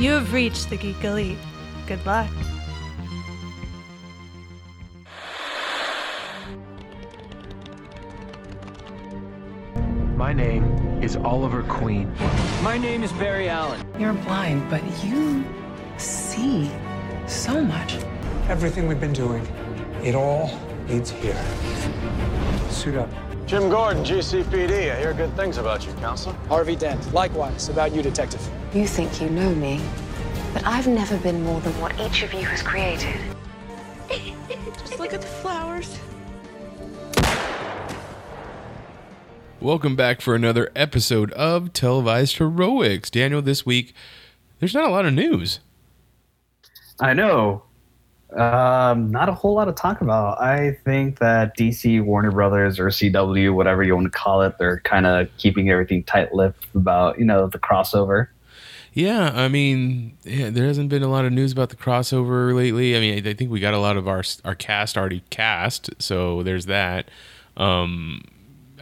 You have reached the Geek Elite. Good luck. My name is Oliver Queen. My name is Barry Allen. You're blind, but you see so much. Everything we've been doing, it all leads here. Suit up. Jim Gordon, GCPD. I hear good things about you, Counselor. Harvey Dent. Likewise, about you, Detective. You think you know me, but I've never been more than what each of you has created. Just look at the flowers. Welcome back for another episode of Televised Heroics. Daniel, this week, there's not a lot of news. I know. Um, not a whole lot to talk about. I think that DC, Warner Brothers, or CW, whatever you want to call it, they're kind of keeping everything tight-lipped about you know the crossover. Yeah, I mean, yeah, there hasn't been a lot of news about the crossover lately. I mean, I think we got a lot of our our cast already cast, so there's that. Um,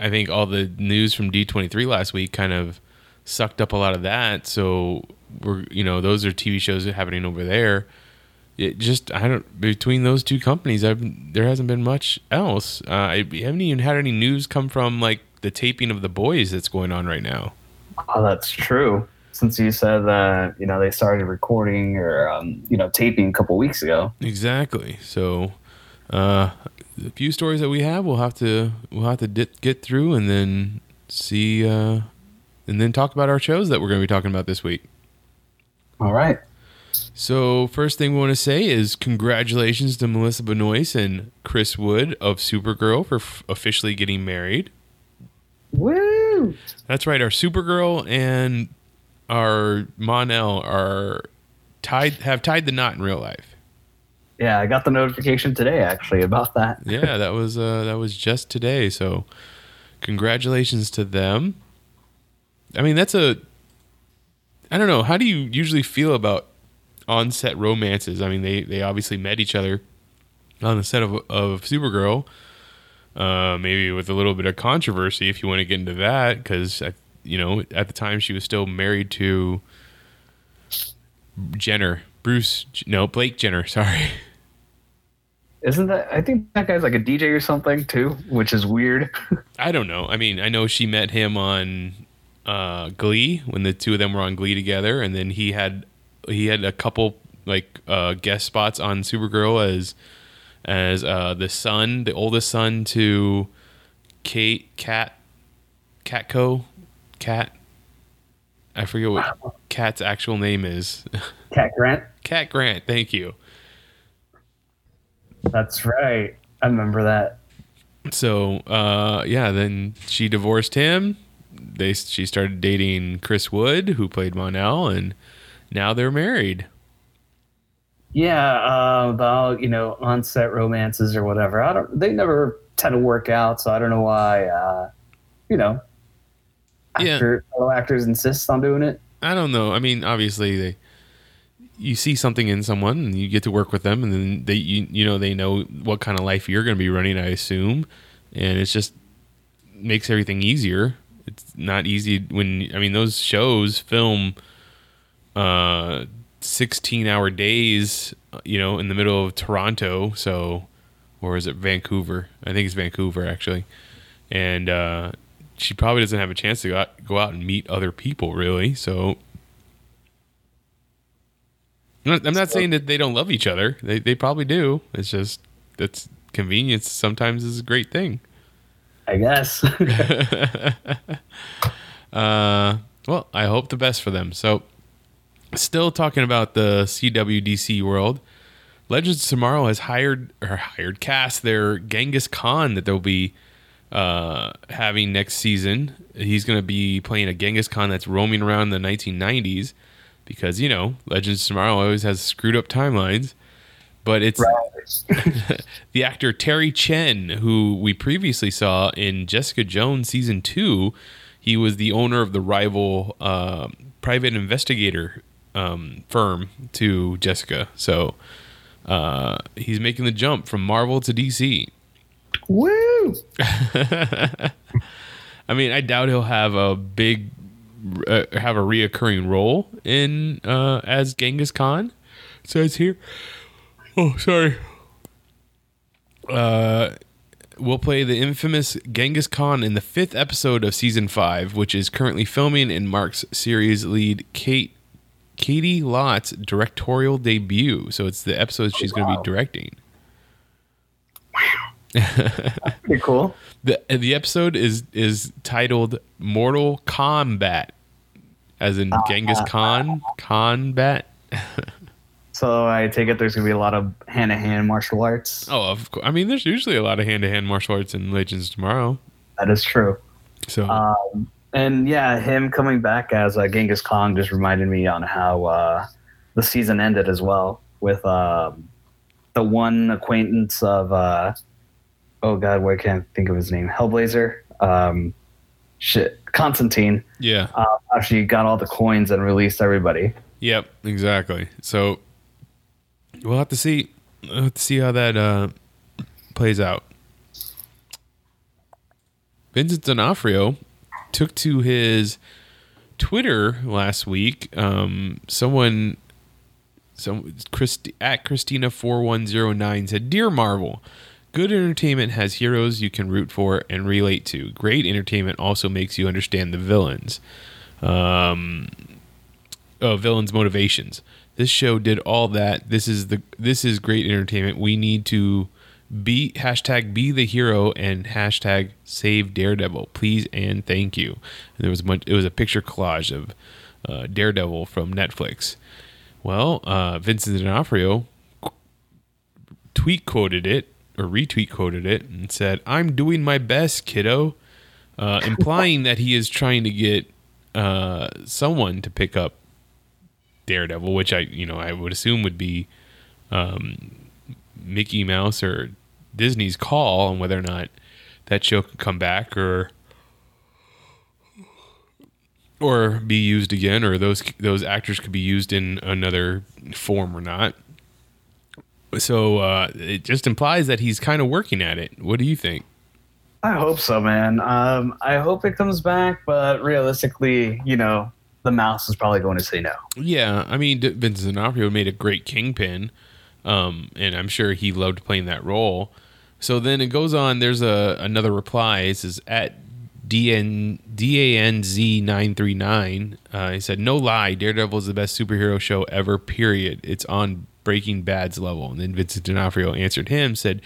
I think all the news from D23 last week kind of sucked up a lot of that. So we're, you know, those are TV shows happening over there. It just, I don't, between those two companies, I've, there hasn't been much else. Uh, I haven't even had any news come from like the taping of The Boys that's going on right now. Oh, that's true. Since you said that, you know, they started recording or, um, you know, taping a couple weeks ago. Exactly. So, uh, a few stories that we have, we'll have to we'll have to di- get through and then see uh, and then talk about our shows that we're going to be talking about this week. All right. So first thing we want to say is congratulations to Melissa Benoist and Chris Wood of Supergirl for f- officially getting married. Woo! That's right. Our Supergirl and our Mon-El are tied have tied the knot in real life. Yeah, I got the notification today actually about that. yeah, that was uh, that was just today. So, congratulations to them. I mean, that's a. I don't know. How do you usually feel about on-set romances? I mean, they they obviously met each other on the set of of Supergirl. Uh, maybe with a little bit of controversy, if you want to get into that, because you know at the time she was still married to Jenner, Bruce. No, Blake Jenner. Sorry. Isn't that? I think that guy's like a DJ or something too, which is weird. I don't know. I mean, I know she met him on uh, Glee when the two of them were on Glee together, and then he had he had a couple like uh, guest spots on Supergirl as as uh, the son, the oldest son to Kate Cat Catco Cat. I forget what Cat's actual name is. Cat Grant. Cat Grant. Thank you. That's right. I remember that. So, uh, yeah, then she divorced him. They she started dating Chris Wood, who played Mon-El, and now they're married. Yeah, uh, about you know on-set romances or whatever. I don't. They never tend to work out, so I don't know why. Uh, you know, actor, yeah. actors insist on doing it. I don't know. I mean, obviously they you see something in someone and you get to work with them and then they you, you know they know what kind of life you're going to be running i assume and it's just makes everything easier it's not easy when i mean those shows film uh 16 hour days you know in the middle of toronto so or is it vancouver i think it's vancouver actually and uh she probably doesn't have a chance to go out, go out and meet other people really so I'm not saying that they don't love each other. They they probably do. It's just that's convenience sometimes is a great thing. I guess. uh, well, I hope the best for them. So, still talking about the CWDC world. Legends of Tomorrow has hired or hired cast their Genghis Khan that they'll be uh, having next season. He's going to be playing a Genghis Khan that's roaming around the 1990s because you know Legends Tomorrow always has screwed up timelines. But it's the actor Terry Chen, who we previously saw in Jessica Jones season two. He was the owner of the rival uh, private investigator um, firm to Jessica. So uh, he's making the jump from Marvel to DC. Woo! I mean, I doubt he'll have a big uh, have a reoccurring role in uh, as Genghis Khan. It says here. Oh, sorry. Uh, we'll play the infamous Genghis Khan in the fifth episode of season five, which is currently filming in Mark's series lead Kate Caity Lotz' directorial debut. So it's the episode she's going to be directing. Pretty cool. the The episode is is titled Mortal Khanbat, as in Genghis Khan combat. So I take it there's gonna be a lot of hand to hand martial arts. Oh, of course. I mean, there's usually a lot of hand to hand martial arts in Legends Tomorrow. That is true. So Um, and yeah, him coming back as uh, Genghis Khan just reminded me on how uh, the season ended as well with um, the one acquaintance of uh, oh god, why can't I think of his name? Hellblazer. Um, shit, Constantine. yeah, Uh, actually got all the coins and released everybody. yep, exactly. So we'll have to see. We'll have to see how that uh, plays out. Vincent D'Onofrio took to his Twitter last week. Um, someone, some Christi, at Christina four one zero nine said, "Dear Marvel." Good entertainment has heroes you can root for and relate to. Great entertainment also makes you understand the villains. Um, uh, villains' motivations. This show did all that. This is the this is great entertainment. We need to be hashtag be the hero and hashtag save Daredevil, please and thank you. And there was a bunch, it was a picture collage of uh, Daredevil from Netflix. Well, uh, Vincent D'Onofrio tweet quoted it or retweet quoted it and said, "I'm doing my best, kiddo," uh, implying that he is trying to get uh, someone to pick up Daredevil, which I you know I would assume would be um, Mickey Mouse or Disney's call on whether or not that show could come back or or be used again, or those those actors could be used in another form or not. So uh, it just implies that he's kind of working at it. What do you think? I hope so, man. Um, I hope it comes back, but realistically, you know, the mouse is probably going to say no. Yeah, I mean, D- Vincent D'Onofrio made a great Kingpin, um, and I'm sure he loved playing that role. So then it goes on. There's a another reply. It says at DN DANZ nine three nine. Uh, he said, "No lie, Daredevil is the best superhero show ever. Period. It's on Breaking Bad's level." And then Vincent D'Onofrio answered him, said.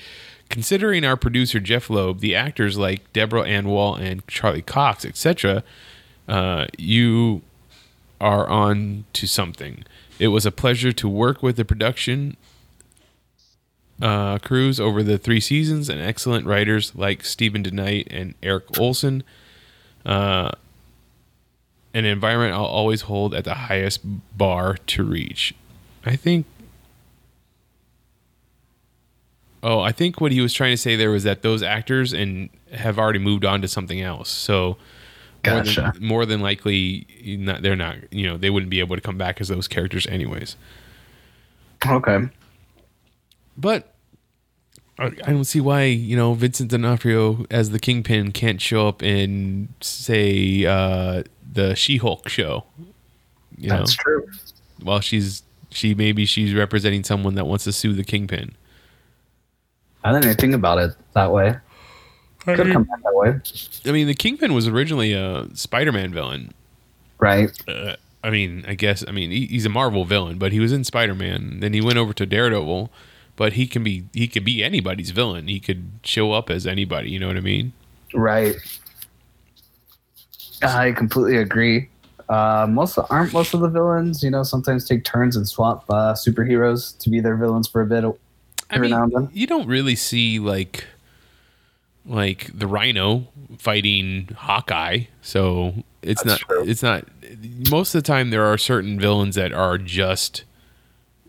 Considering our producer Jeph Loeb, the actors like Deborah Ann Woll and Charlie Cox, etc., uh, you are on to something. It was a pleasure to work with the production uh, crews over the three seasons and excellent writers like Steven DeKnight and Erik Oleson. Uh, an environment I'll always hold at the highest bar to reach. I think. Oh, I think what he was trying to say there was that those actors and have already moved on to something else. So more than- Gotcha. more than likely, not, they're not. You know, they wouldn't be able to come back as those characters, anyways. Okay. But I don't see why you know Vincent D'Onofrio as the Kingpin can't show up in say uh, the She-Hulk show. You know, That's true. while she's she maybe she's representing someone that wants to sue the Kingpin. I didn't even think about it that way. Could come back that way. I mean, the Kingpin was originally a Spider-Man villain. Right. Uh, I mean, I guess I mean he, he's a Marvel villain, but he was in Spider-Man. Then he went over to Daredevil, but he can be he could be anybody's villain. He could show up as anybody. You know what I mean? Right. I completely agree. Uh, most of, aren't most of the villains, you know, sometimes take turns and swap uh, superheroes to be their villains for a bit. I mean, now and then. you don't really see like like the Rhino fighting Hawkeye, so it's That's not true. it's not most of the time there are certain villains that are just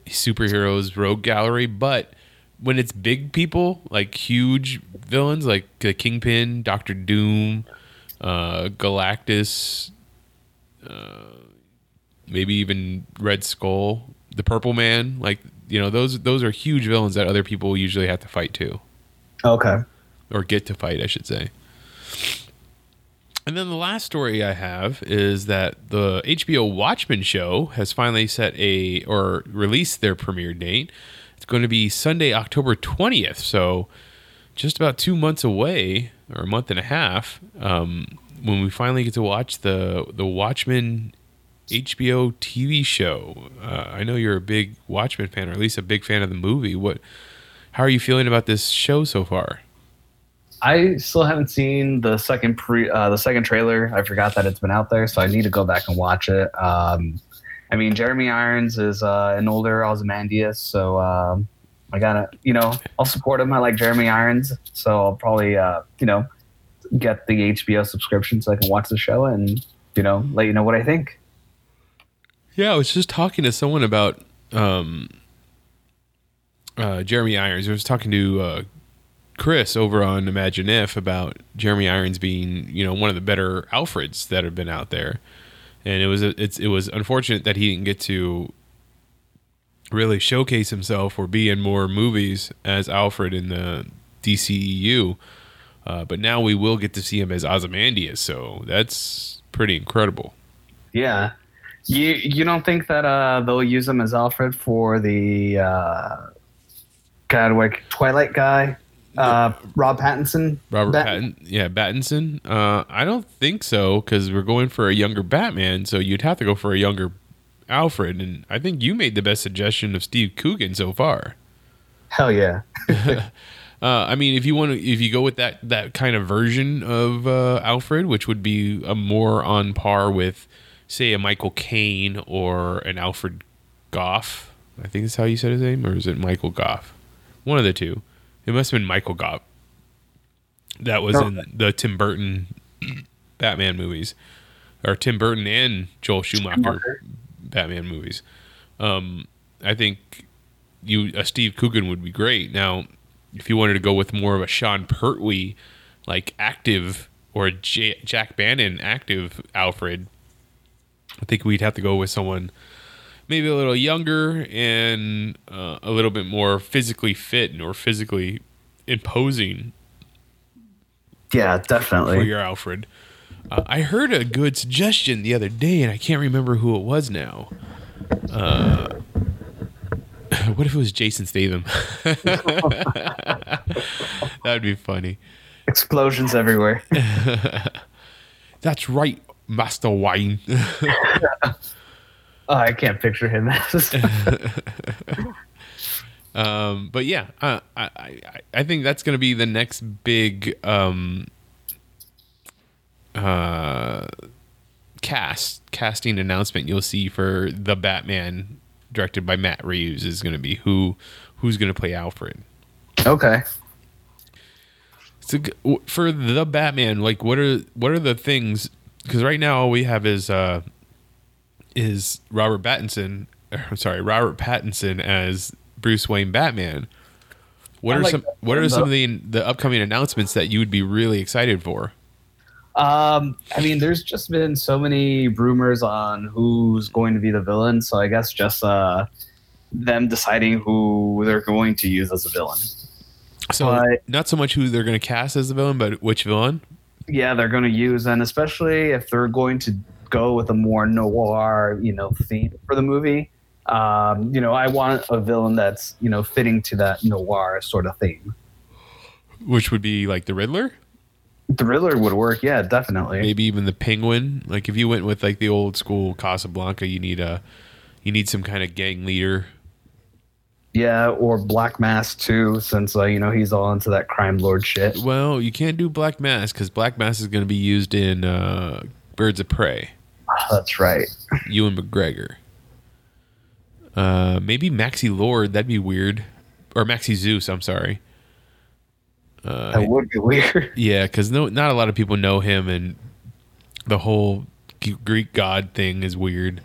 superheroes rogue gallery, but when it's big people, like huge villains like the Kingpin, Doctor Doom, uh Galactus, uh maybe even Red Skull, the Purple Man, like you know, those those are huge villains that other people usually have to fight too Okay. or get to fight, I should say. And then the last story I have is that the HBO Watchmen show has finally set a or released their premiere date. It's going to be Sunday, October 20th. So just about two months away, or a month and a half, um, when we finally get to watch the the Watchmen HBO TV show. Uh, I know you're a big Watchmen fan, or at least a big fan of the movie. What? How are you feeling about this show so far? I still haven't seen the second pre uh, the second trailer. I forgot that it's been out there, so I need to go back and watch it. Um, I mean, Jeremy Irons is uh, an older Ozymandias, so um, I gotta, you know, I'll support him. I like Jeremy Irons, so I'll probably, uh, you know, get the HBO subscription so I can watch the show and, you know, let you know what I think. Yeah, I was just talking to someone about um, uh, Jeremy Irons. I was talking to uh, Chris over on Imagine If about Jeremy Irons being, you know, one of the better Alfreds that have been out there, and it was it's it was unfortunate that he didn't get to really showcase himself or be in more movies as Alfred in the DCEU. Uh, but now we will get to see him as Ozymandias, so that's pretty incredible. Yeah, you you don't think that uh, they'll use him as Alfred for the uh, like Twilight guy, uh, Rob Pattinson, Robert Bat- Pattin, yeah, Pattinson. Uh, I don't think so because we're going for a younger Batman, so you'd have to go for a younger Alfred, and I think you made the best suggestion of Steve Coogan so far. Hell yeah. Uh, I mean, if you want to, if you go with that that kind of version of uh, Alfred, which would be a more on par with, say, a Michael Caine or an Alfred Goff. I think that's how you said his name, or is it Michael Gough? One of the two. It must have been Michael Gough. That was in the Tim Burton Batman movies, or Tim Burton and Joel Schumacher Batman movies. Um, I think you a Steve Coogan would be great. Now, if you wanted to go with more of a Sean Pertwee, like active or a J- Jack Bannon active Alfred, I think we'd have to go with someone maybe a little younger and uh, a little bit more physically fit or physically imposing Yeah, definitely. for your Alfred. Uh, I heard a good suggestion the other day, and I can't remember who it was now. Uh, what if it was Jason Statham? that would be funny. Explosions everywhere. That's right, Master Wayne. Oh, I can't picture him as. um, but yeah, uh, I, I I think that's going to be the next big um, uh, cast casting announcement you'll see for the Batman directed by Matt Reeves is going to be who who's going to play Alfred. okay. So for the Batman, like what are what are the things? Because right now all we have is uh is Robert Pattinson. I'm sorry, Robert Pattinson as Bruce Wayne Batman. What I are like some What are some of the the upcoming announcements that you would be really excited for? Um, I mean, there's just been so many rumors on who's going to be the villain, so I guess just uh, them deciding who they're going to use as a villain. So But- not so much who they're going to cast as the villain, but which villain. Yeah, they're going to use, and especially if they're going to go with a more noir, you know, theme for the movie. Um, you know, I want a villain that's you know fitting to that noir sort of theme. Which would be like the Riddler, The Riddler would work, yeah, definitely. maybe even the Penguin. Like if you went with like the old school Casablanca, you need a you need some kind of gang leader. Yeah, or Black Mask too, since uh, you know he's all into that crime lord shit. Well, you can't do Black Mask because Black Mask is going to be used in uh, Birds of Prey. That's right. Ewan McGregor. Uh, maybe Maxi Lord. That'd be weird. Or Maxie Zeus. I'm sorry. Uh, That would be weird. yeah, because no, not a lot of people know him, and the whole Greek god thing is weird.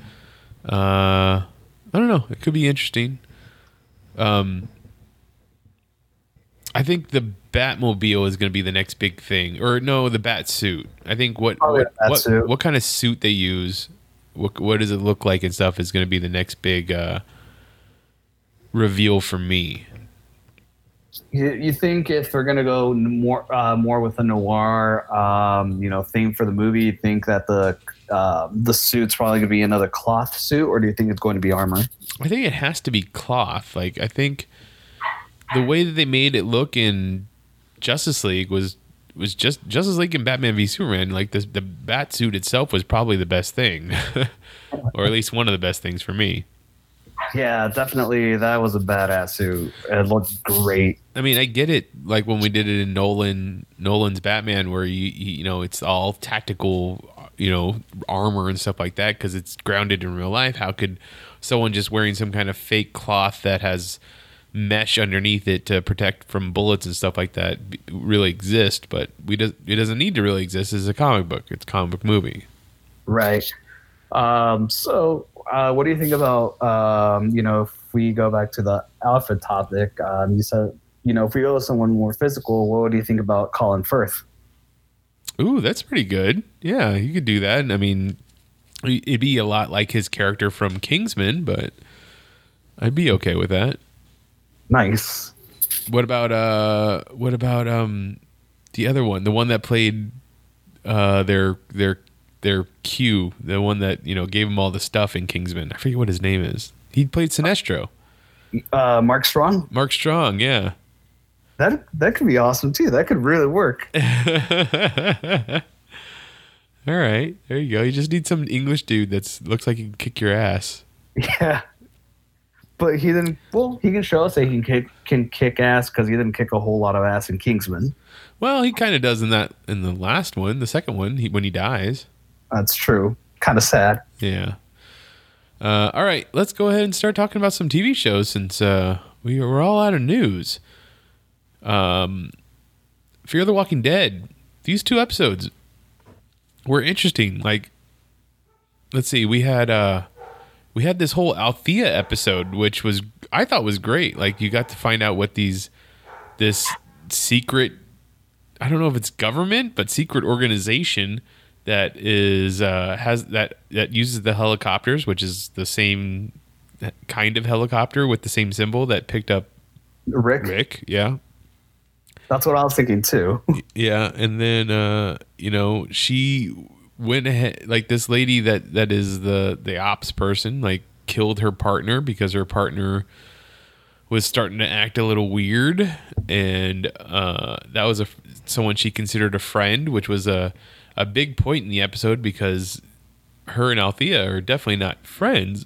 Uh, I don't know. It could be interesting. Um, I think the Batmobile is going to be the next big thing, or no, the Bat suit. I think what what what, what kind of suit they use, what what does it look like and stuff is going to be the next big uh, reveal for me. You, you think if they're gonna go more uh, more with a noir, um, you know, theme for the movie, you think that the uh, the suit's probably gonna be another cloth suit, or do you think it's going to be armor? I think it has to be cloth. Like I think the way that they made it look in Justice League was was just Justice League and Batman v Superman. Like the the bat suit itself was probably the best thing, or at least one of the best things for me. Yeah, definitely. That was a badass suit. It looked great. I mean, I get it. Like when we did it in Nolan Nolan's Batman, where you you know it's all tactical, you know, armor and stuff like that because it's grounded in real life. How could someone just wearing some kind of fake cloth that has mesh underneath it to protect from bullets and stuff like that really exist? But we does it doesn't need to really exist. It's a comic book. It's a comic book movie. Right. Um, so, uh, what do you think about, um, you know, if we go back to the outfit topic, um, you said, you know, if we go with someone more physical, what do you think about Colin Firth? Ooh, that's pretty good. Yeah, you could do that. I mean, it'd be a lot like his character from Kingsman, but I'd be okay with that. Nice. What about uh what about um the other one, the one that played uh their their their Q, the one that, you know, gave him all the stuff in Kingsman. I forget what his name is. He played Sinestro. Uh, Mark Strong. Mark Strong, yeah. That that could be awesome too. That could really work. All right, there you go. You just need some English dude that looks like he can kick your ass. Yeah. But he didn't. Well, he can show us that he can kick can kick ass because he didn't kick a whole lot of ass in Kingsman. Well, he kind of does in that in the last one, the second one, he, when he dies. That's true. Kind of sad. Yeah. Uh, all right, let's go ahead and start talking about some TV shows since uh, we we're all out of news. Um, Fear the Walking Dead. These two episodes were interesting. Like, let's see, we had uh, we had this whole Althea episode, which was I thought was great. Like, you got to find out what these this secret I don't know if it's government, but secret organization that is uh, has that that uses the helicopters, which is the same kind of helicopter with the same symbol that picked up Rick. Rick. Yeah, That's what I was thinking too. yeah, and then uh, you know she went ahead like this lady that that is the the ops person like killed her partner because her partner was starting to act a little weird and uh, that was a someone she considered a friend which was a a big point in the episode because her and Althea are definitely not friends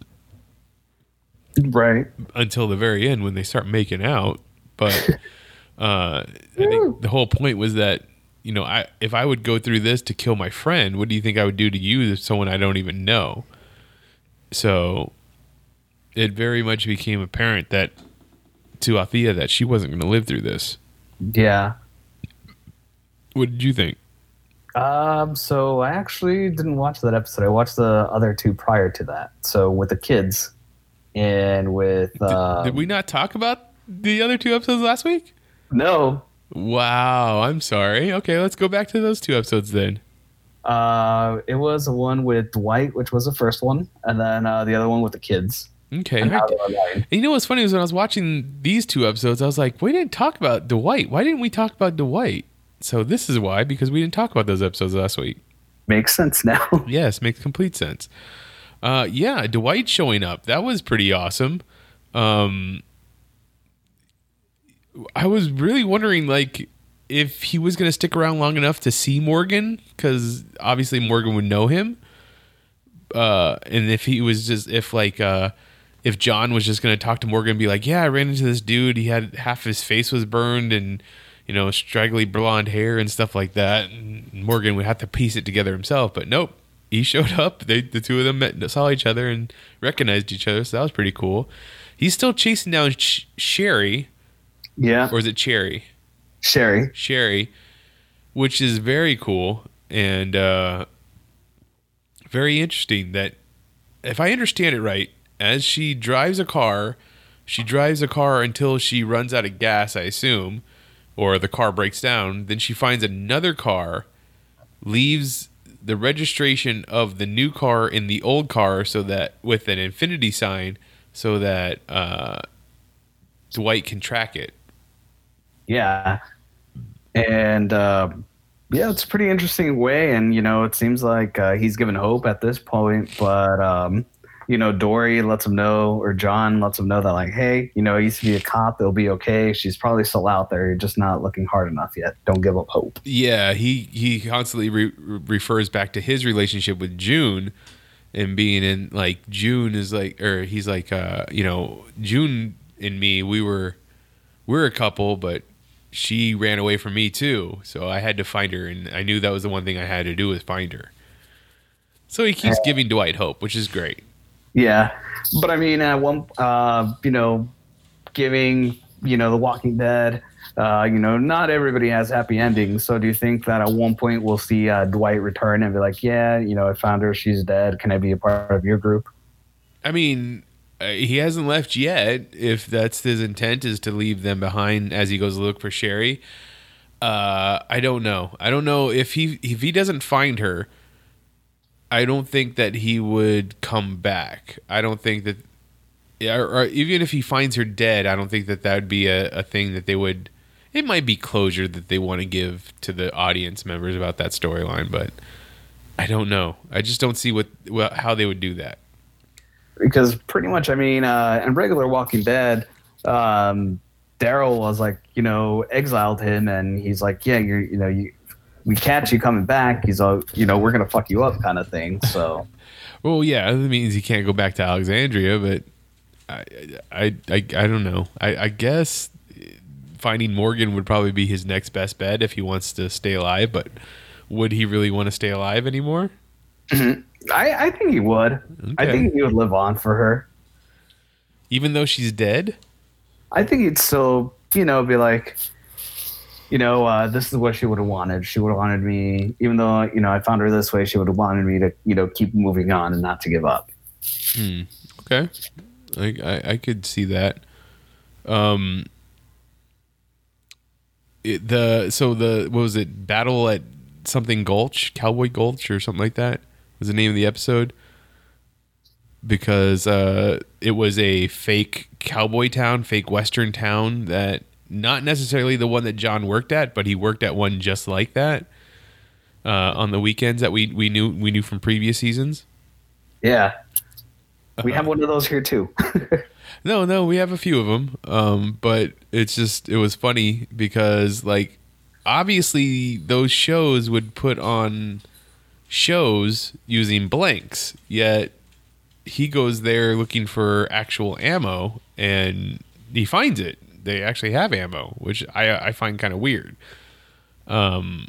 right. until the very end when they start making out. But uh, I think the whole point was that you know, I if I would go through this to kill my friend, what do you think I would do to you, someone I don't even know? So it very much became apparent that to Althea that she wasn't going to live through this. Yeah. What did you think? Um. So I actually didn't watch that episode. I watched the other two prior to that. So with the kids, and with uh, did we not talk about the other two episodes last week? No. Wow, I'm sorry. Okay, let's go back to those two episodes then. Uh, it was the one with Dwight, which was the first one, and then uh, the other one with the kids. Okay. And I- how they were lying. And you know what's funny is when I was watching these two episodes, I was like, we didn't talk about Dwight. Why didn't we talk about Dwight? So this is why, because we didn't talk about those episodes last week. Makes sense now. Yes, makes complete sense. Uh, yeah, Dwight showing up. That was pretty awesome. Um, I was really wondering, like, if he was going to stick around long enough to see Morgan, because obviously Morgan would know him. Uh, and if he was just, if like, uh, if John was just going to talk to Morgan and be like, yeah, I ran into this dude. He had half his face was burned and, you know, straggly blonde hair and stuff like that. And Morgan would have to piece it together himself. But nope, he showed up. They, the two of them met, saw each other and recognized each other. So that was pretty cool. He's still chasing down Sh- Sherry, yeah. or is it Cherry? Sherry. Sherry, which is very cool and uh, very interesting. That if I understand it right, as she drives a car, she drives a car until she runs out of gas, I assume, or the car breaks down. Then she finds another car, leaves the registration of the new car in the old car, so that with an infinity sign, so that uh, Dwight can track it yeah, and uh, yeah, it's a pretty interesting way, and you know, it seems like uh, he's given hope at this point, but um, you know, Dorie lets him know, or John lets him know that like, hey, you know, he used to be a cop, they'll be okay. She's probably still out there, you're just not looking hard enough yet. Don't give up hope. Yeah, he he constantly re- refers back to his relationship with June and being in like June is like or he's like uh you know June and me we were we're a couple but she ran away from me too so I had to find her and I knew that was the one thing I had to do was find her. So he keeps giving Dwight hope, which is great. Yeah, but I mean, at one, uh, you know, giving you know The Walking Dead, uh, you know, not everybody has happy endings. So do you think that at one point we'll see uh, Dwight return and be like, yeah, you know, I found her, she's dead. Can I be a part of your group? I mean, he hasn't left yet. If that's his intent, is to leave them behind as he goes to look for Sherry. Uh, I don't know. I don't know if he if he doesn't find her. I don't think that he would come back. I don't think that, or, or even if he finds her dead, I don't think that that would be a, a thing that they would. It might be closure that they want to give to the audience members about that storyline, but I don't know. I just don't see what, what how they would do that. Because pretty much, I mean, uh, in regular Walking Dead, um, Daryl was like, you know, exiled him, and he's like, yeah, you're, you know, you, we catch you coming back. He's all, you know, we're gonna fuck you up, kind of thing. So, well, yeah, that means he can't go back to Alexandria, but I, I, I, I don't know. I, I guess finding Morgan would probably be his next best bet if he wants to stay alive. But would he really want to stay alive anymore? I, I think he would. I think he would live on for her. Even though she's dead? I think he'd still, you know, be like, you know, uh, this is what she would have wanted. She would have wanted me, even though, you know, I found her this way, she would have wanted me to, you know, keep moving on and not to give up. Hmm. Okay. I, I, I could see that. Um. It, the so the what was it battle at something Gulch Cowboy Gulch or something like that was the name of the episode because uh, it was a fake cowboy town, fake western town that not necessarily the one that John worked at, but he worked at one just like that uh, on the weekends that we we knew we knew from previous seasons. Yeah. We have one of those here too. No, no, we have a few of them. Um, but it's just it was funny because like obviously those shows would put on shows using blanks, yet he goes there looking for actual ammo and he finds it. They actually have ammo, which I I find kind of weird. Um,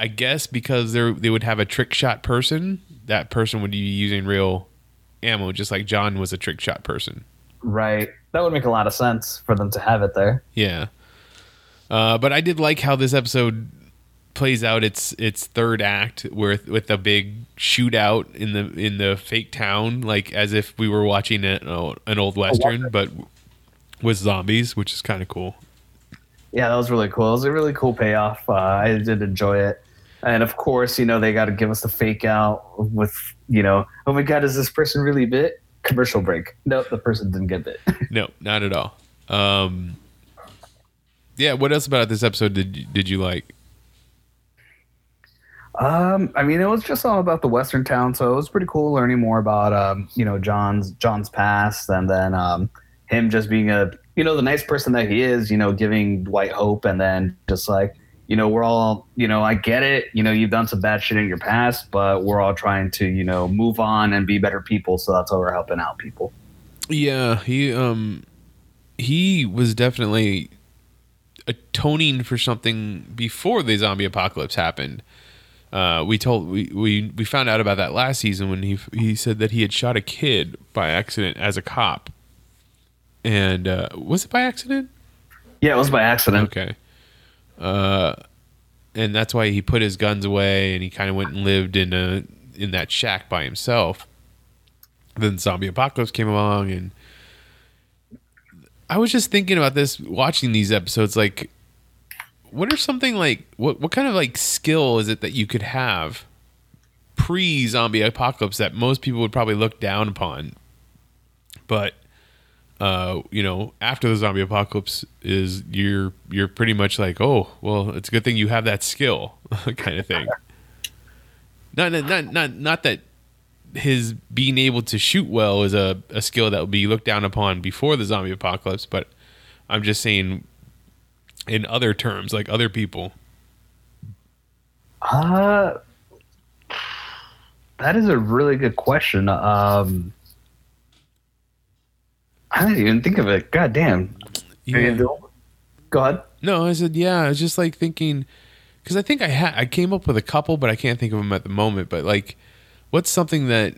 I guess because they they would have a trick shot person, that person would be using real ammo, just like John was a trick shot person. right. That would make a lot of sense for them to have it there. Yeah. Uh, but I did like how this episode plays out its its third act with with a big shootout in the in the fake town, like as if we were watching a, oh, an old western, but with zombies, which is kind of cool. Yeah, that was really cool. It was a really cool payoff. Uh, I did enjoy it. And of course, you know, they got to give us the fake out with, you know, oh my God, is this person really bit? Commercial break. No, the person didn't get bit. No, not at all. Um, yeah. What else about this episode did you- did you like? Um, I mean, it was just all about the Western town, so it was pretty cool learning more about, um, you know, John's John's past, and then um, him just being a, you know, the nice person that he is, you know, giving Dwight hope, and then just like, you know, we're all, you know, I get it, you know, you've done some bad shit in your past, but we're all trying to, you know, move on and be better people, so that's why we're helping out people. Yeah, he um he was definitely atoning for something before the zombie apocalypse happened. Uh, we told we, we we found out about that last season when he he said that he had shot a kid by accident as a cop. And uh, was it by accident? Yeah, it was by accident. Okay. Uh, and that's why he put his guns away and he kind of went and lived in a in that shack by himself. Then zombie apocalypse came along and I was just thinking about this watching these episodes like what are something like what what kind of like skill is it that you could have pre zombie apocalypse that most people would probably look down upon but uh, you know, after the zombie apocalypse is you're you're pretty much like, oh, well, it's a good thing you have that skill, kind of thing. not not not not that his being able to shoot well is a, a skill that would be looked down upon before the zombie apocalypse, but I'm just saying in other terms, like other people. Uh, that is a really good question. Um, I didn't even think of it. God damn. Yeah. Go ahead. No, I said yeah. I was just like thinking because I think I had I came up with a couple, but I can't think of them at the moment. But like, what's something that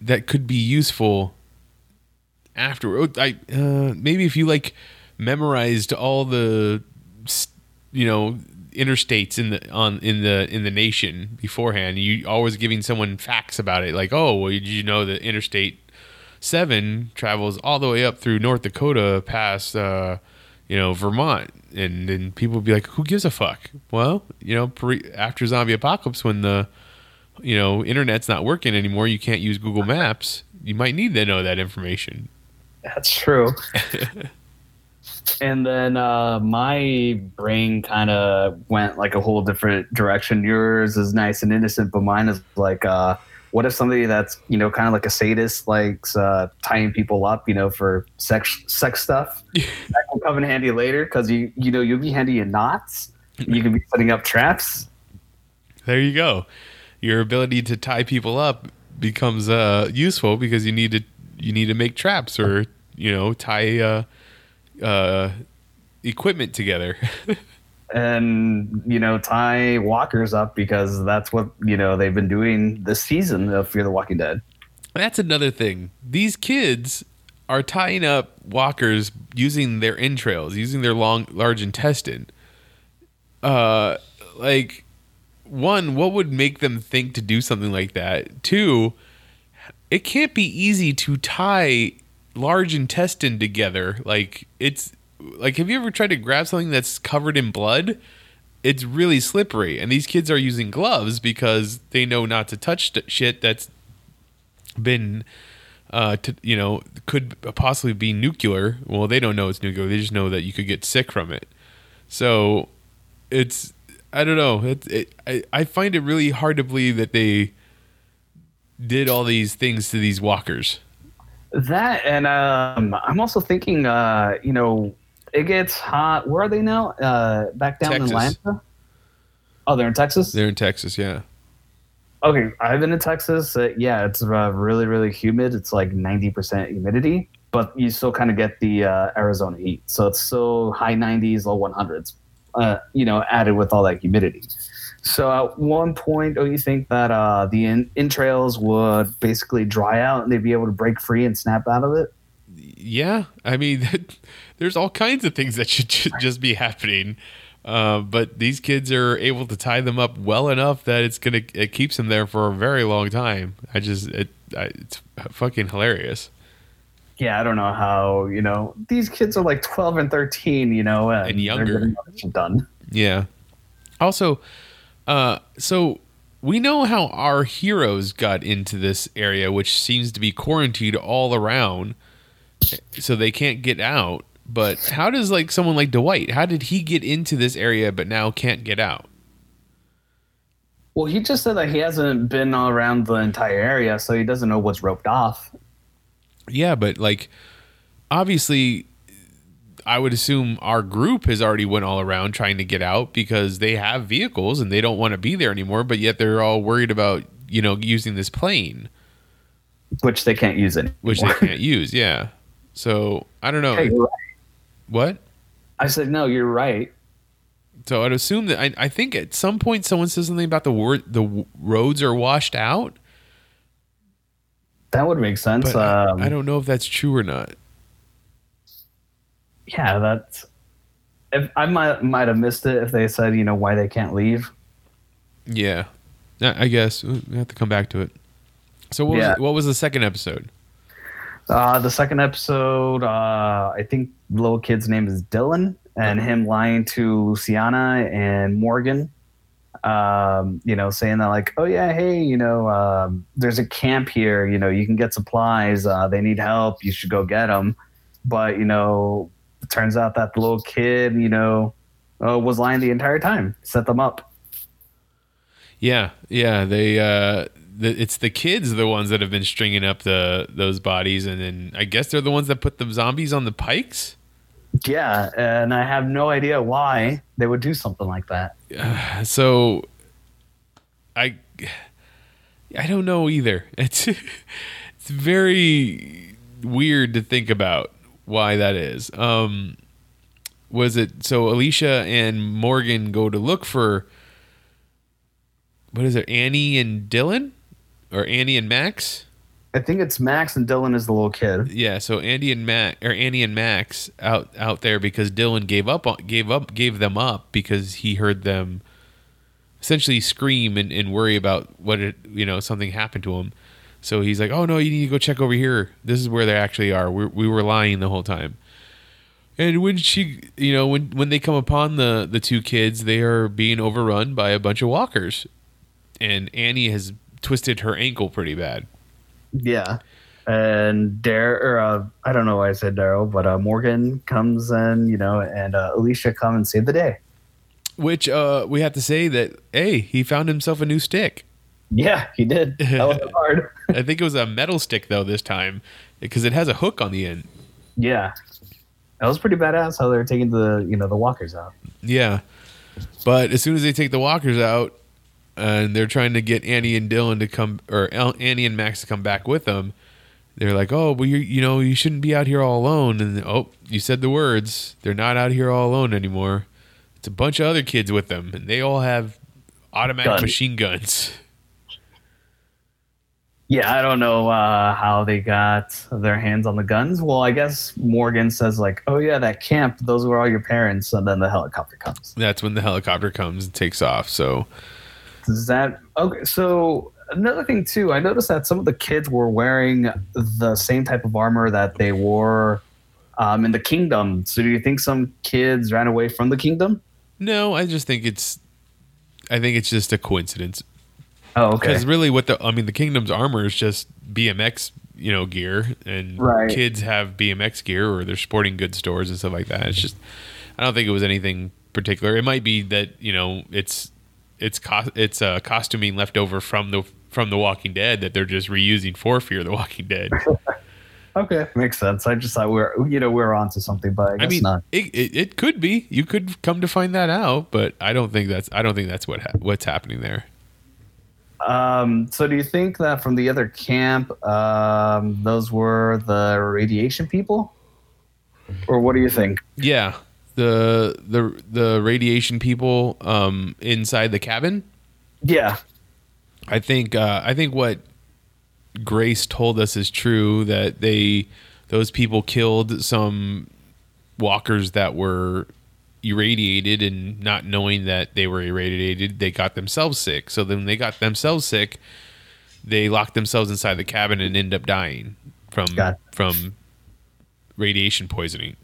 that could be useful after? oh, I uh, maybe if you like memorized all the you know interstates in the on in the in the nation beforehand. You always giving someone facts about it, like oh, well, did you know that Interstate Seven travels all the way up through North Dakota past uh, you know Vermont, and then people would be like, who gives a fuck? Well, you know, pre, after zombie apocalypse, when the you know internet's not working anymore, you can't use Google Maps. You might need to know that information. That's true. and then uh, my brain kind of went like a whole different direction. Yours is nice and innocent, but mine is like, uh, what if somebody that's you know kind of like a sadist likes uh, tying people up, you know, for sex sex stuff? that will come in handy later because you you know you'll be handy in knots. You can be setting up traps. There you go. Your ability to tie people up becomes uh, useful because you need to you need to make traps or you know tie uh, equipment together. and you know tie walkers up because that's what you know they've been doing this season of Fear the Walking Dead. That's another thing. These kids are tying up walkers using their entrails, using their long, large intestine. Uh, like, one, what would make them think to do something like that? Two, it can't be easy to tie large intestine together. Like, it's like, have you ever tried to grab something that's covered in blood? It's really slippery, and these kids are using gloves because they know not to touch shit that's been uh to you know could possibly be nuclear well they don't know it's nuclear they just know that you could get sick from it so it's i don't know it, it I, I find it really hard to believe that they did all these things to these walkers That and um, I'm also thinking, uh, you know, it gets hot. Where are they now? Uh, back down Texas. in Atlanta. Oh, they're in Texas. they're in texas yeah Okay, I've been in Texas. Uh, yeah, it's uh, really, really humid. It's like 90% humidity, but you still kind of get the uh, Arizona heat. So it's still high 90s, low 100s, uh, you know, added with all that humidity. So at one point, don't you think that uh, the in- entrails would basically dry out and they'd be able to break free and snap out of it? yeah i mean there's all kinds of things that should just be happening uh, but these kids are able to tie them up well enough that it's gonna it keeps them there for a very long time i just it I, it's fucking hilarious Yeah, I don't know how, you know, these kids are like 12 and 13, you know, and, And younger. getting all this shit done. Yeah. Also, uh, so we know how our heroes got into this area, which seems to be quarantined all around, so they can't get out. But how does like someone like Dwight? How did he get into this area but now can't get out? Well, he just said that he hasn't been all around the entire area, so he doesn't know what's roped off. Yeah, but like obviously I would assume our group has already went all around trying to get out because they have vehicles and they don't want to be there anymore, but yet they're all worried about, you know, using this plane. which they can't use anymore. which they can't use. Yeah. So I don't know Hey, right. what. I said, no, you're right. So I'd assume that I, I think at some point someone says something about the word the w- roads are washed out, That would make sense. but I- um, I don't know if that's true or not. Yeah, that's. If I might might have missed it if they said, you know, why they can't leave. Yeah, I guess we have to come back to it. So what Yeah. was what was the second episode? Uh, the second episode, uh, I think the little kid's name is Dylan, and him lying to Sienna and Morgan. Um, you know, saying that like, oh yeah, hey, you know, um, there's a camp here. You know, you can get supplies. Uh, they need help. You should go get them. but you know, it turns out that the little kid, you know, uh, was lying the entire time. Set them up. Yeah, yeah. They uh, the, it's the kids the ones that have been stringing up the those bodies, and then I guess they're the ones that put the zombies on the pikes. Yeah, and I have no idea why they would do something like that. So, I I don't know either. It's it's very weird to think about why that is. Um, was it so? Alicia and Morgan go to look for what is it? Annie and Dylan, or Annie and Max? I think it's Max and Dylan is the little kid. Yeah, so Andy and Mac or Annie and Max out out there because Dylan gave up on gave up gave them up because he heard them essentially scream and, and worry about what it you know something happened to him. So he's like, "Oh no, you need to go check over here. This is where they actually are. We we were lying the whole time." And when she, you know, when when they come upon the the two kids, they are being overrun by a bunch of walkers, and Annie has twisted her ankle pretty bad. Yeah. And Dar, or uh, I don't know why I said Daryl, but uh, Morgan comes in, you know, and uh, Alicia come and save the day. Which uh, we have to say that hey, he found himself a new stick. Yeah, he did. That was hard. I think it was a metal stick though this time because it has a hook on the end. Yeah, that was pretty badass how they were taking the you know the walkers out. Yeah, but as soon as they take the walkers out and they're trying to get Annie and Dylan to come or Annie and Max to come back with them, they're like, "Oh, well, you you know you shouldn't be out here all alone." And oh, you said the words. They're not out here all alone anymore. It's a bunch of other kids with them, and they all have automatic Guns. machine guns. Yeah, I don't know uh, how they got their hands on the guns. Well, I guess Morgan says like, "Oh yeah, that camp. Those were all your parents." And then the helicopter comes. That's when the helicopter comes and takes off. So Does that okay? So another thing too, I noticed that some of the kids were wearing the same type of armor that they wore um, in the kingdom. So do you think some kids ran away from the kingdom? no, I just think it's, I think it's just a coincidence. Oh, okay. Because really, what the I mean, the kingdom's armor is just BMX, you know, gear, and Right. kids have BMX gear or they're sporting goods stores and stuff like that. It's just, I don't think it was anything particular. It might be that you know it's it's cos- it's uh, costuming left over from the from the Walking Dead that they're just reusing for Fear the Walking Dead. Okay, makes sense. I just thought we are you know we are onto something, but I guess I mean, not. it, it it could be. You could come to find that out, but I don't think that's I don't think that's what ha- what's happening there. Um, so do you think that from the other camp, um, those were the radiation people, or what do you think? Yeah, the the the radiation people um, inside the cabin. Yeah, I think uh, I think what Grace told us is true that they those people killed some walkers that were irradiated and not knowing that they were irradiated they got themselves sick so then they got themselves sick they locked themselves inside the cabin and end up dying from from radiation poisoning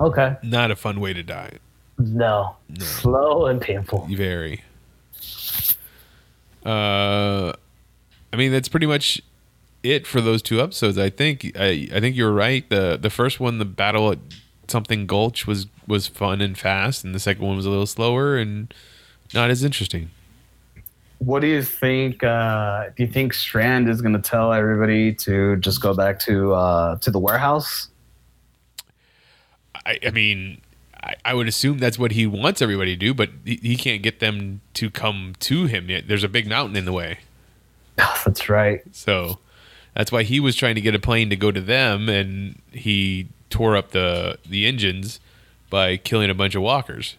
okay. not a fun way to die No, slow and painful. Very. Uh, I mean that's pretty much it for those two episodes. I think I I think you're right. the The first one, the battle at something Gulch, was was fun and fast, and the second one was a little slower and not as interesting. What do you think? Uh, do you think Strand is going to tell everybody to just go back to uh, to the warehouse? I, I mean. I, I would assume that's what he wants everybody to do, but he, he can't get them to come to him yet. There's a big mountain in the way. That's right. So that's why he was trying to get a plane to go to them, and he tore up the the engines by killing a bunch of walkers.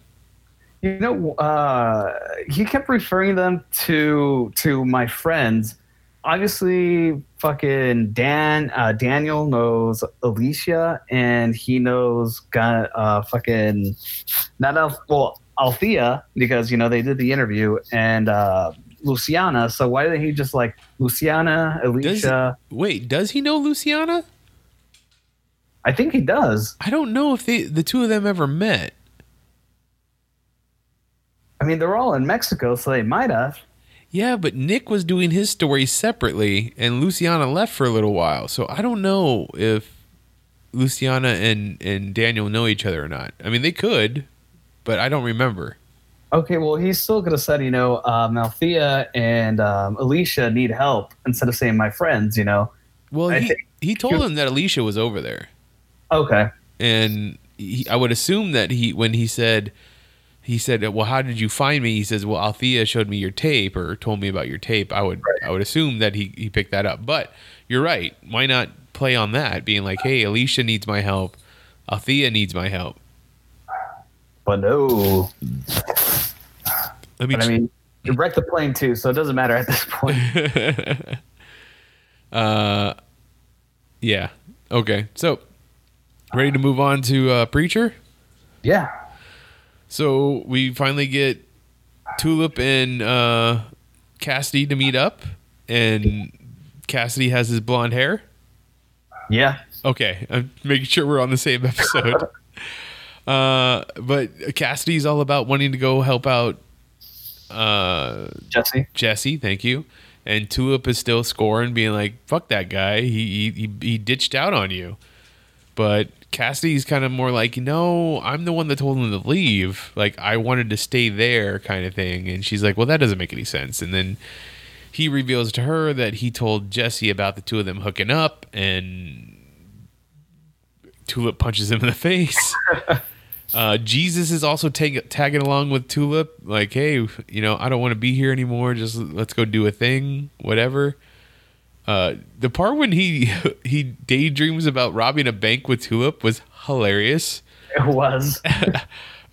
You know, uh, he kept referring them to to my friends. Obviously, fucking Dan uh, Daniel knows Alicia, and he knows got uh, fucking not Al- well Althea because you know they did the interview and uh, Luciana. So why didn't he just like Luciana, Does Alicia? wait? Does he know Luciana? I think he does. I don't know if they the two of them ever met. I mean, they're all in Mexico, so they might have. Yeah, but Nick was doing his story separately, and Luciana left for a little while. So I don't know if Luciana and and Daniel know each other or not. I mean, they could, but I don't remember. Okay, well, he's still going to say, you know, um, Althea and um, Alicia need help instead of saying my friends, you know. Well, I he, he told him that Alicia was over there, Okay. and he, I would assume that he when he said he said, "Well, how did you find me?" He says, "Well, Althea showed me your tape or told me about your tape." I would I would assume that he he picked that up. But you're right. Why not play on that, being like, "Hey, Alicia needs my help. Althea needs my help." But no. Let me. But I mean, you wrecked the plane too, so it doesn't matter at this point. uh, yeah. Okay. So, ready to move on to uh, preacher. yeah. So we finally get Tulip and uh, Cassidy to meet up, and Cassidy has his blonde hair. Yeah. Okay, I'm making sure we're on the same episode. uh, but Cassidy's all about wanting to go help out uh, Jesse. Jesse. Thank you. And Tulip is still scoring, being like, "Fuck that guy. He he he ditched out on you." But Cassidy's kind of more like, "No, I'm the one that told him to leave. Like I wanted to stay there, kind of thing." And she's like, "Well, that doesn't make any sense." And then he reveals to her that he told Jesse about the two of them hooking up, and Tulip punches him in the face. Uh, Jesus is also tag- tagging along with Tulip, like, hey, you know, I don't want to be here anymore. Just let's go do a thing, whatever. Uh, the part when he he daydreams about robbing a bank with Tulip was hilarious. It was.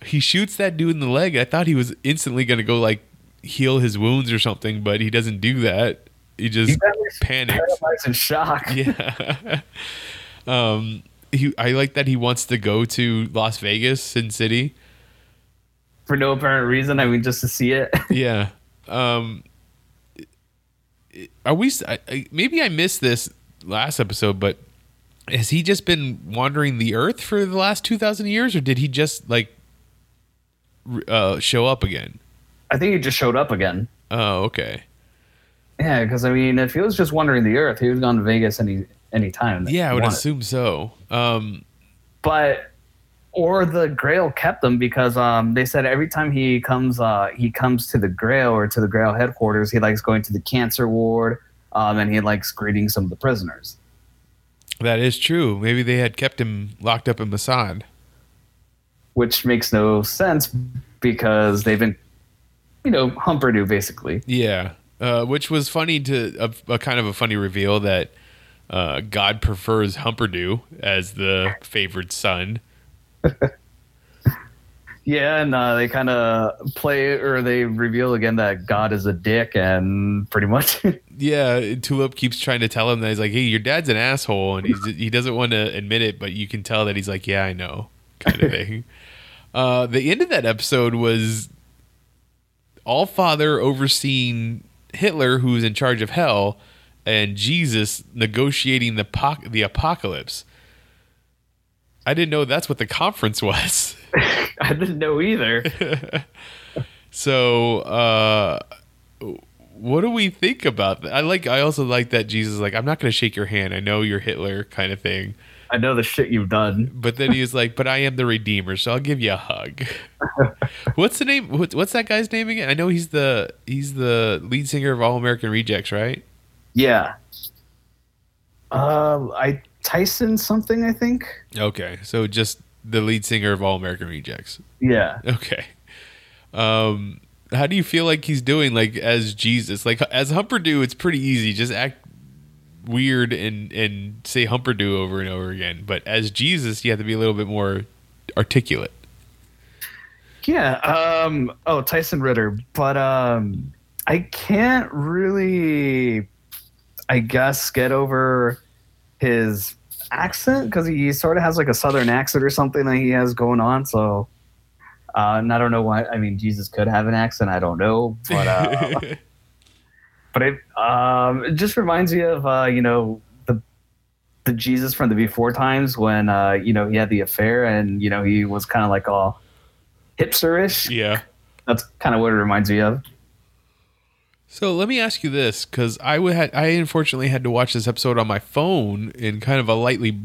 He shoots that dude in the leg. I thought he was instantly gonna go like heal his wounds or something, but he doesn't do that. He just panics. Paralyzed in shock. Yeah. um, he, I like that he wants to go to Las Vegas, Sin City. For no apparent reason. I mean, just to see it. Yeah. Um, are we? I, I, maybe I missed this last episode, but has he just been wandering the earth for the last two thousand years, or did he just like uh, show up again? I think he just showed up again. Oh, okay. Yeah, because I mean, if he was just wandering the earth, he would have gone to Vegas any any time. Yeah, I would wanted. assume so. Um, but or the Grail kept him because um they said every time he comes uh he comes to the Grail or to the Grail headquarters, he likes going to the cancer ward, um and he likes greeting some of the prisoners. that is true. Maybe they had kept him locked up in Masada. Which makes no sense because they've been you know, Humperdoo basically. Yeah, uh, which was funny to a, a kind of a funny reveal that uh, God prefers Humperdoo as the favored son. Yeah, and uh, they kind of play or they reveal again that God is a dick and pretty much Yeah, Tulip keeps trying to tell him that he's like, "Hey, your dad's an asshole," and he's he doesn't want to admit it, but you can tell that he's like, "Yeah, I know," kind of thing. uh, the end of that episode was All Father overseeing Hitler, who's in charge of hell, and Jesus negotiating the poc- the apocalypse. I didn't know that's what the conference was. I didn't know either. So, uh, what do we think about that? I like. I also like that Jesus is like, I'm not going to shake your hand. I know you're Hitler, kind of thing. I know the shit you've done. But then he's like, but I am the Redeemer, so I'll give you a hug. what's the name? What's, what's that guy's name again? I know he's the he's the lead singer of All American Rejects, right? Yeah. Um, I Tyson something I think. Okay, so just the lead singer of All American Rejects. Yeah. Okay. Um, how do you feel like he's doing like as Jesus? Like as Humperdoo, it's pretty easy. Just act weird and and say Humperdoo over and over again. But as Jesus, you have to be a little bit more articulate. Yeah. Um. Oh, Tyson Ritter, but um, I can't really, I guess, get over his accent because he sort of has like a southern accent or something that he has going on. So, uh, and I don't know why. I mean, Jesus could have an accent. I don't know, but uh, but it um it just reminds me of uh you know the the Jesus from the before times when uh you know he had the affair and you know he was kind of like all hipsterish. yeah. That's kind of what it reminds me of. So let me ask you this, because I would had I unfortunately had to watch this episode on my phone in kind of a lightly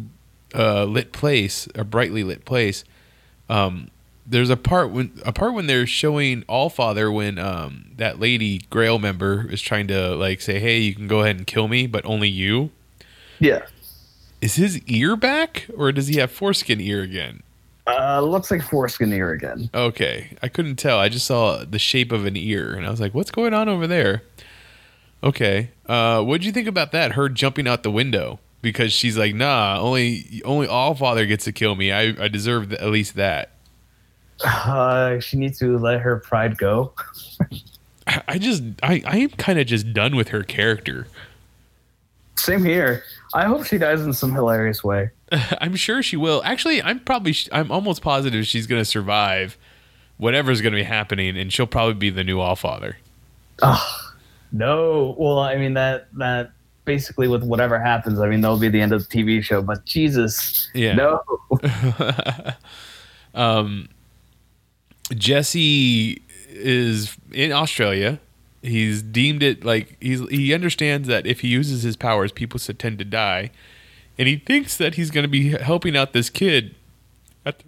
uh, lit place, a brightly lit place. Um, there's a part when a part when they're showing All Father when um, that lady Grail member is trying to like say, "Hey, you can go ahead and kill me, but only you." Yeah. Is his ear back, or does he have foreskin ear again? Uh, looks like foreskin ear again. Okay, I couldn't tell. I just saw the shape of an ear, and I was like, "What's going on over there?" Okay, uh, what would you think about that? Her jumping out the window because she's like, "Nah, only only All Father gets to kill me. I I deserve at least that." Uh, she needs to let her pride go. I I just I I am kind of just done with her character. Same here. I hope she dies in some hilarious way. I'm sure she will. Actually, I'm probably I'm almost positive she's going to survive whatever's going to be happening, and she'll probably be the new All Father. Oh, No, well, I mean that that basically with whatever happens, I mean that'll be the end of the TV show. But Jesus, Yeah. no, um, Jesse is in Australia. He's deemed it like he's he understands that if he uses his powers, people tend to die, and he thinks that he's going to be helping out this kid at the,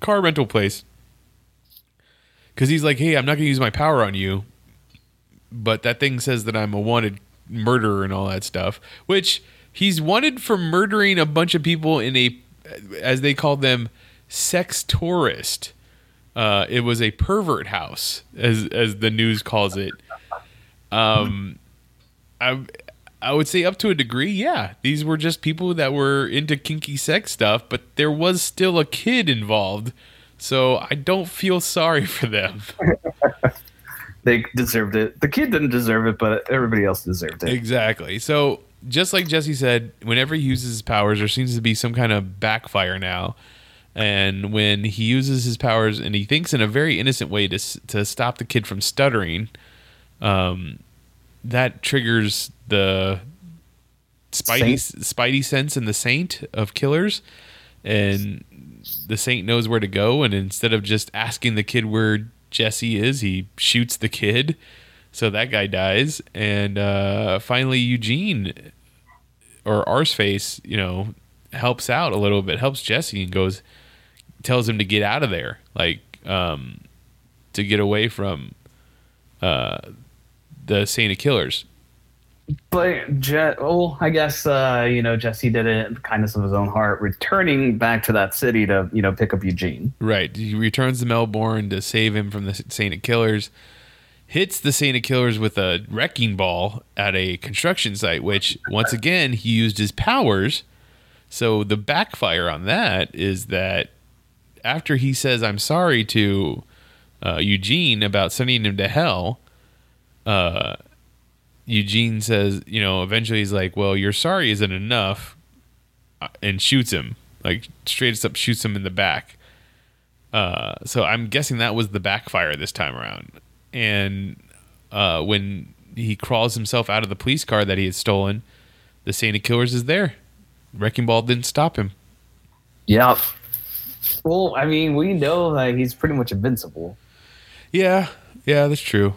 car rental place because he's like, "Hey, I'm not going to use my power on you," but that thing says that I'm a wanted murderer and all that stuff, which he's wanted for murdering a bunch of people in a, as they call them, sex tourist. Uh, it was a pervert house, as as the news calls it. Um, I I would say up to a degree, yeah. These were just people that were into kinky sex stuff, but there was still a kid involved, so I don't feel sorry for them. they deserved it. The kid didn't deserve it, but everybody else deserved it. Exactly. So just like Jesse said, whenever he uses his powers, there seems to be some kind of backfire now. And when he uses his powers, and he thinks in a very innocent way to to stop the kid from stuttering, um, that triggers the Spidey Spidey sense in the Saint of killers, and the Saint knows where to go. And instead of just asking the kid where Jesse is, he shoots the kid. So that guy dies, and uh, finally Eugene or Arseface, you know, helps out a little bit, helps Jesse, and goes, tells him to get out of there, like um, to get away from uh, the Saint of Killers. But Je- oh, I guess uh, you know Jesse did it in the kindness of his own heart, returning back to that city to you know pick up Eugene. Right. He returns to Melbourne to save him from the Saint of Killers. Hits the Saint of Killers with a wrecking ball at a construction site, which once again he used his powers. So the backfire on that is that after he says I'm sorry to uh, Eugene about sending him to hell, uh, Eugene says, you know, eventually he's like, "Well, your sorry isn't enough," uh, and shoots him, like straight up shoots him in the back. Uh, so I'm guessing that was the backfire this time around. And uh, when he crawls himself out of the police car that he had stolen, the Saint of Killers is there. Wrecking Ball didn't stop him. Yep. Well, I mean, we know that he's pretty much invincible. Yeah, yeah, that's true.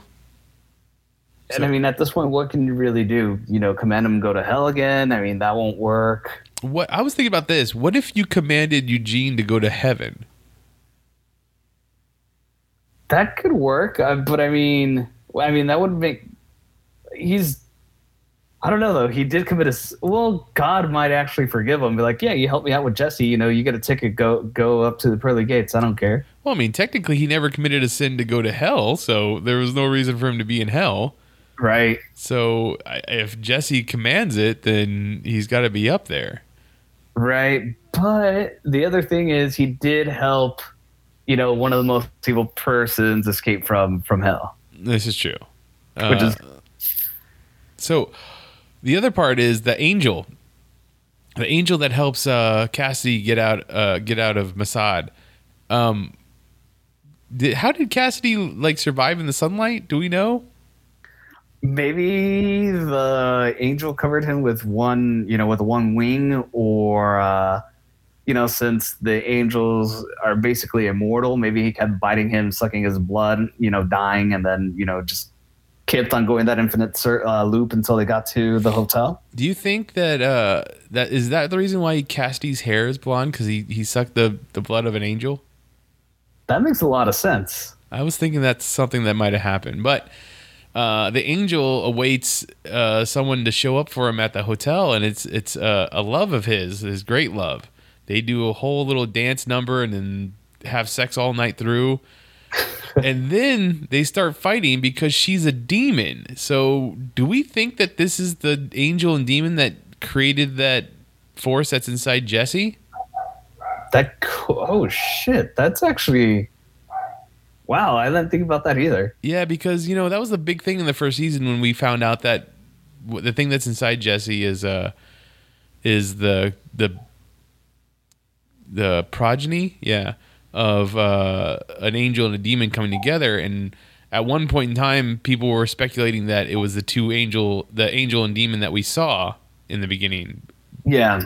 And I mean, at this point, what can you really do? You know, command him to go to hell again? I mean, that won't work. What I was thinking about this: what if you commanded Eugene to go to heaven? That could work, uh, but I mean, I mean, that would make he's. I don't know though. He did commit a Well, God might actually forgive him. Be like, yeah, you helped me out with Jesse. You know, you get a ticket. Go go up to the pearly gates. I don't care. Well, I mean, technically, he never committed a sin to go to hell, so there was no reason for him to be in hell. Right. So if Jesse commands it, then he's got to be up there. Right. But the other thing is, he did help. You know, one of the most evil persons escape from from hell. This is true. Which Uh, is so. The other part is the angel, the angel that helps uh, Cassidy get out uh, get out of Masada. Um, did, how did Cassidy like survive in the sunlight? Do we know? Maybe the angel covered him with one, you know, with one wing, or uh, you know, since the angels are basically immortal, maybe he kept biting him, sucking his blood, you know, dying, and then you know just kept on going that infinite uh, loop until they got to the hotel. Do you think that uh, that is that the reason why he Cassidy's hair is blonde because he he sucked the the blood of an angel? That makes a lot of sense. I was thinking that's something that might have happened, but uh, the angel awaits uh, someone to show up for him at the hotel, and it's it's uh, a love of his, his great love. They do a whole little dance number and then have sex all night through, and then they start fighting because she's a demon. So, do we think that this is the angel and demon that created that force that's inside Jesse? That oh shit, that's actually wow. I didn't think about that either. Yeah, because you know that was the big thing in the first season when we found out that w- the thing that's inside Jesse is uh is the the the progeny, yeah, of uh, an angel and a demon coming together. And at one point in time, people were speculating that it was the two angel, the angel and demon that we saw in the beginning. Yeah,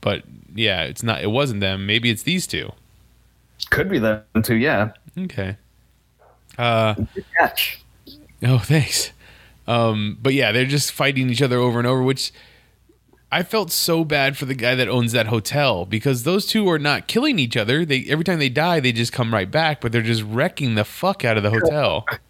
But yeah, it's not. It wasn't them. Maybe it's these two. could be them too. Yeah, Okay. Uh, Good catch. Oh, thanks. Um, but yeah, they're just fighting each other over and over, which I felt so bad for the guy that owns that hotel because those two are not killing each other. They every time they die, they just come right back, but they're just wrecking the fuck out of the hotel.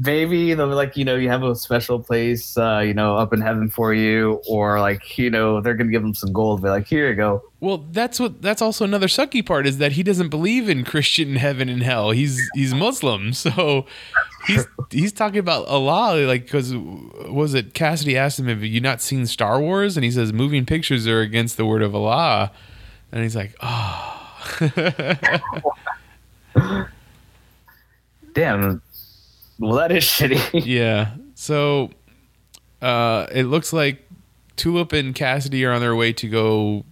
Maybe they'll like you know you have a special place uh, you know up in heaven for you, or like you know they're gonna give them some gold. Be like, here you go. well, that's what that's also another sucky part is that he doesn't believe in Christian heaven and hell. He's he's Muslim, so he's he's talking about Allah like because was it Cassidy asked him have you not seen Star Wars and he says moving pictures are against the word of Allah, and he's like oh. Damn. Well, that is shitty. Yeah. So uh, it looks like Tulip and Cassidy are on their way to go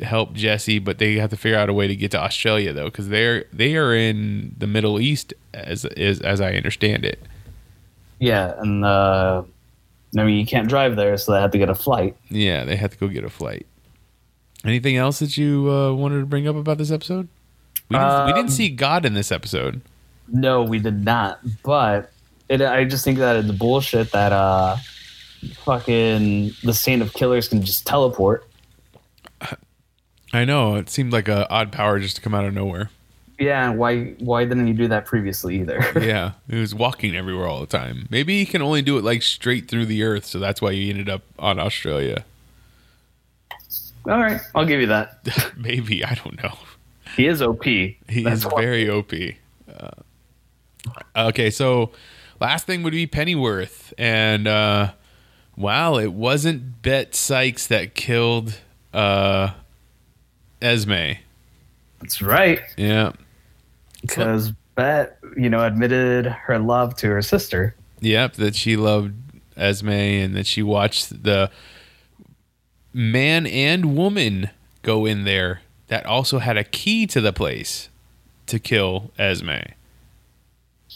help Jesse, but they have to figure out a way to get to Australia though, because they're they are in the Middle East as is as I understand it. yeah, and uh, I mean you can't drive there, so they had to get a flight. Yeah, they have to go get a flight. Anything else that you uh, wanted to bring up about this episode? We didn't, we didn't Um, see God in this episode. No, we did not. But it, I just think that the bullshit that uh, fucking the saint of killers can just teleport. I know it seemed like a odd power just to come out of nowhere. Yeah, why why didn't he do that previously either? yeah, he was walking everywhere all the time. Maybe he can only do it like straight through the earth, so that's why he ended up on Australia. All right, I'll give you that. Maybe I don't know. He is OP. He That's is why. very OP. Uh, okay, so last thing would be Pennyworth, and uh, wow, it wasn't Bet Sykes that killed uh, Esme. That's right. Yeah, Because Bet, you know, admitted her love to her sister. Yep, that she loved Esme and that she watched the man and woman go in there that also had a key to the place to kill Esme.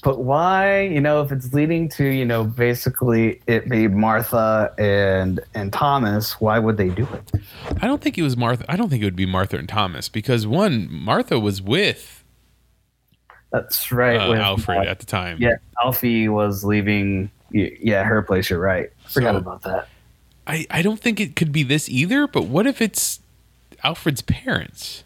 But why, you know, if it's leading to, you know, basically it be Martha and and Thomas, why would they do it? I don't think it was Martha. I don't think it would be Martha and Thomas because one, Martha was with That's right. uh, with- Alfred at the time. Yeah, Alfie was leaving. Yeah, her place. You're right. Forgot So- about that. I, I don't think it could be this either, but what if it's Alfred's parents?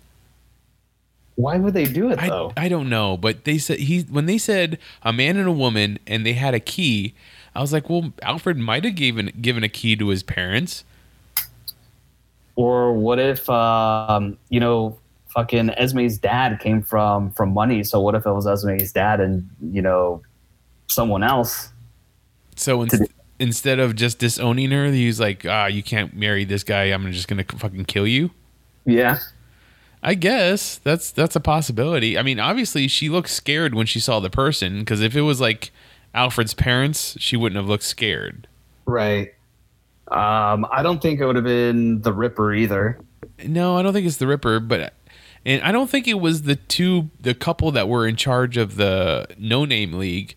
Why would they do it I, though? I don't know, but they said he when they said a man and a woman and they had a key, I was like, well, Alfred might have given given a key to his parents. or what if, um, you know, fucking Esme's dad came from from money? So what if it was Esme's dad and you know, someone else? So in, instead of just disowning her, he's like, ah, you can't marry this guy. I'm just gonna fucking kill you. Yeah. I guess that's that's a possibility. I mean, obviously she looked scared when she saw the person because if it was like Alfred's parents, she wouldn't have looked scared. Right. Um, I don't think it would have been the Ripper either. No, I don't think it's the Ripper, but and I don't think it was the two the couple that were in charge of the No Name League,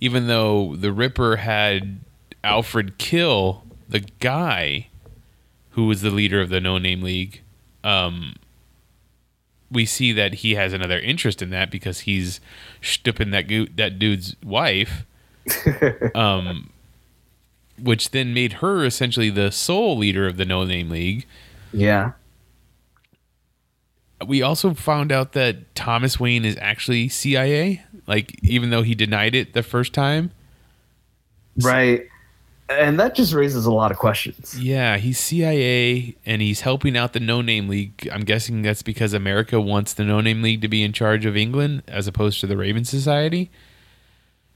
even though the Ripper had Alfred kill the guy who was the leader of the No Name League. Um, we see that he has another interest in that because he's stooping that go- that dude's wife. um, which then made her essentially the sole leader of the No Name League. Yeah. We also found out that Thomas Wayne is actually CIA, like even though he denied it the first time. Right. And that just raises a lot of questions. Yeah, he's CIA and he's helping out the No Name League. I'm guessing that's because America wants the No Name League to be in charge of England as opposed to the Raven Society.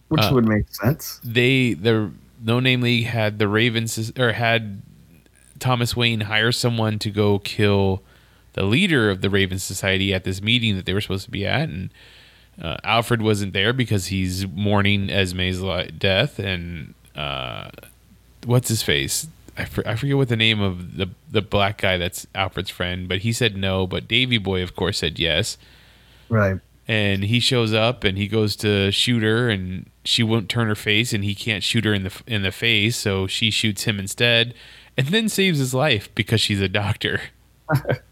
Which Uh, would make sense. They the No Name League had the Ravens or had Thomas Wayne hire someone to go kill the leader of the Raven Society at this meeting that they were supposed to be at, and uh, Alfred wasn't there because he's mourning Esme's death, and uh, what's his face? I, for, I forget what the name of the the black guy that's Alfred's friend, but he said no. But Davy Boy, of course, said yes Right. and he shows up and he goes to shoot her and she won't turn her face and he can't shoot her in the in the face so she shoots him instead and then saves his life because she's a doctor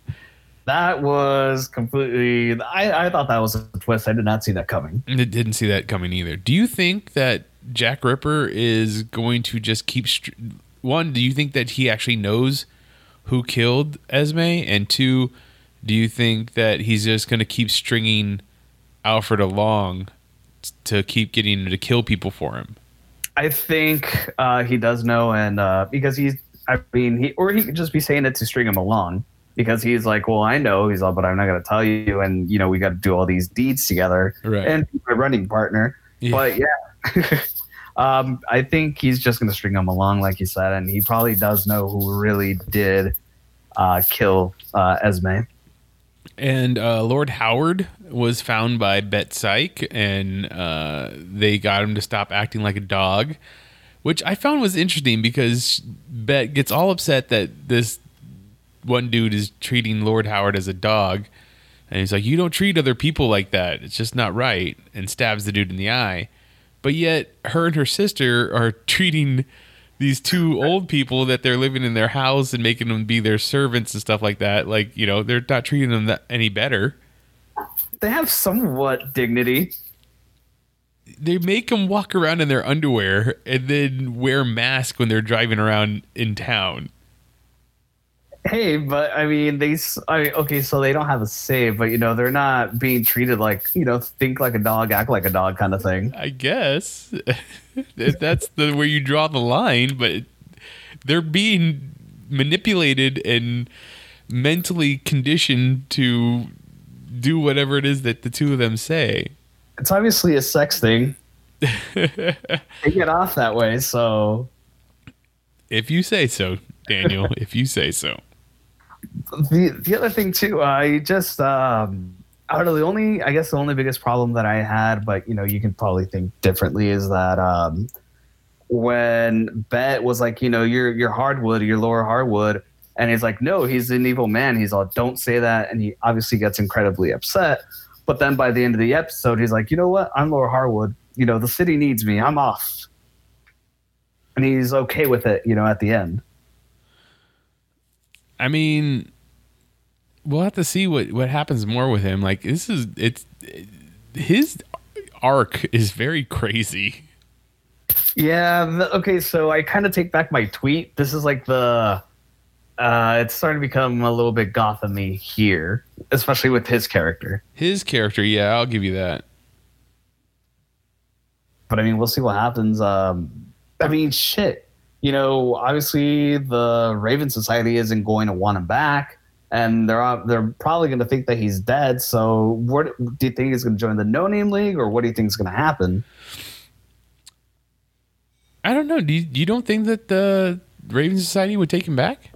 That was completely. I, I thought that was a twist. I did not see that coming. it didn't see that coming either do you think that jack ripper is going to just keep str- one do you think that he actually knows who killed esme and two do you think that he's just going to keep stringing alfred along to keep getting him to kill people for him I think uh, he does know, and uh, because he's, I mean, he or he could just be saying it to string him along because he's like, well, I know he's all, but I'm not going to tell you, and you know, we got to do all these deeds together, Right. and he's my running partner. Yeah. But yeah, um, I think he's just going to string him along, like you said, and he probably does know who really did uh, kill uh, Esme. And uh, Lord Harwood was found by Bet Sykes, and uh, they got him to stop acting like a dog, which I found was interesting because Bet gets all upset that this one dude is treating Lord Harwood as a dog. And he's like, You don't treat other people like that. It's just not right. And stabs the dude in the eye. But yet, her and her sister are treating these two old people that they're living in their house and making them be their servants and stuff like that. Like, you know, they're not treating them that any better. They have somewhat dignity. They make them walk around in their underwear and then wear masks when they're driving around in town. Hey, but I mean, they. I mean, okay, so they don't have a save, but you know, they're not being treated like you know, think like a dog, act like a dog, kind of thing. I guess that's the where you draw the line, but they're being manipulated and mentally conditioned to do whatever it is that the two of them say. It's obviously a sex thing. they get off that way, so If you say so, Daniel, if you say so. The the other thing too, I just um, I don't know. The only, I guess, the only biggest problem that I had, but you know, you can probably think differently, is that um, when Bet was like, you know, you're you're Harwood, you're Lord Harwood, and he's like, no, he's an evil man. He's all, don't say that, and he obviously gets incredibly upset. But then by the end of the episode, he's like, you know what? I'm Lord Harwood. You know, the city needs me. I'm off. And he's okay with it, you know, at the end. I mean, we'll have to see what what happens more with him. Like this is it's his arc is very crazy. Yeah. Okay. So I kind of take back my tweet. This is like the. Uh, it's starting to become a little bit Gothamy here, especially with his character. His character, yeah, I'll give you that. But I mean, we'll see what happens. Um, I mean, shit. You know, obviously the Raven Society isn't going to want him back, and they're they're probably going to think that he's dead. So, what do you think he's going to join the No Name League, or what do you think is going to happen? I don't know. Do you, you don't think that the Raven Society would take him back?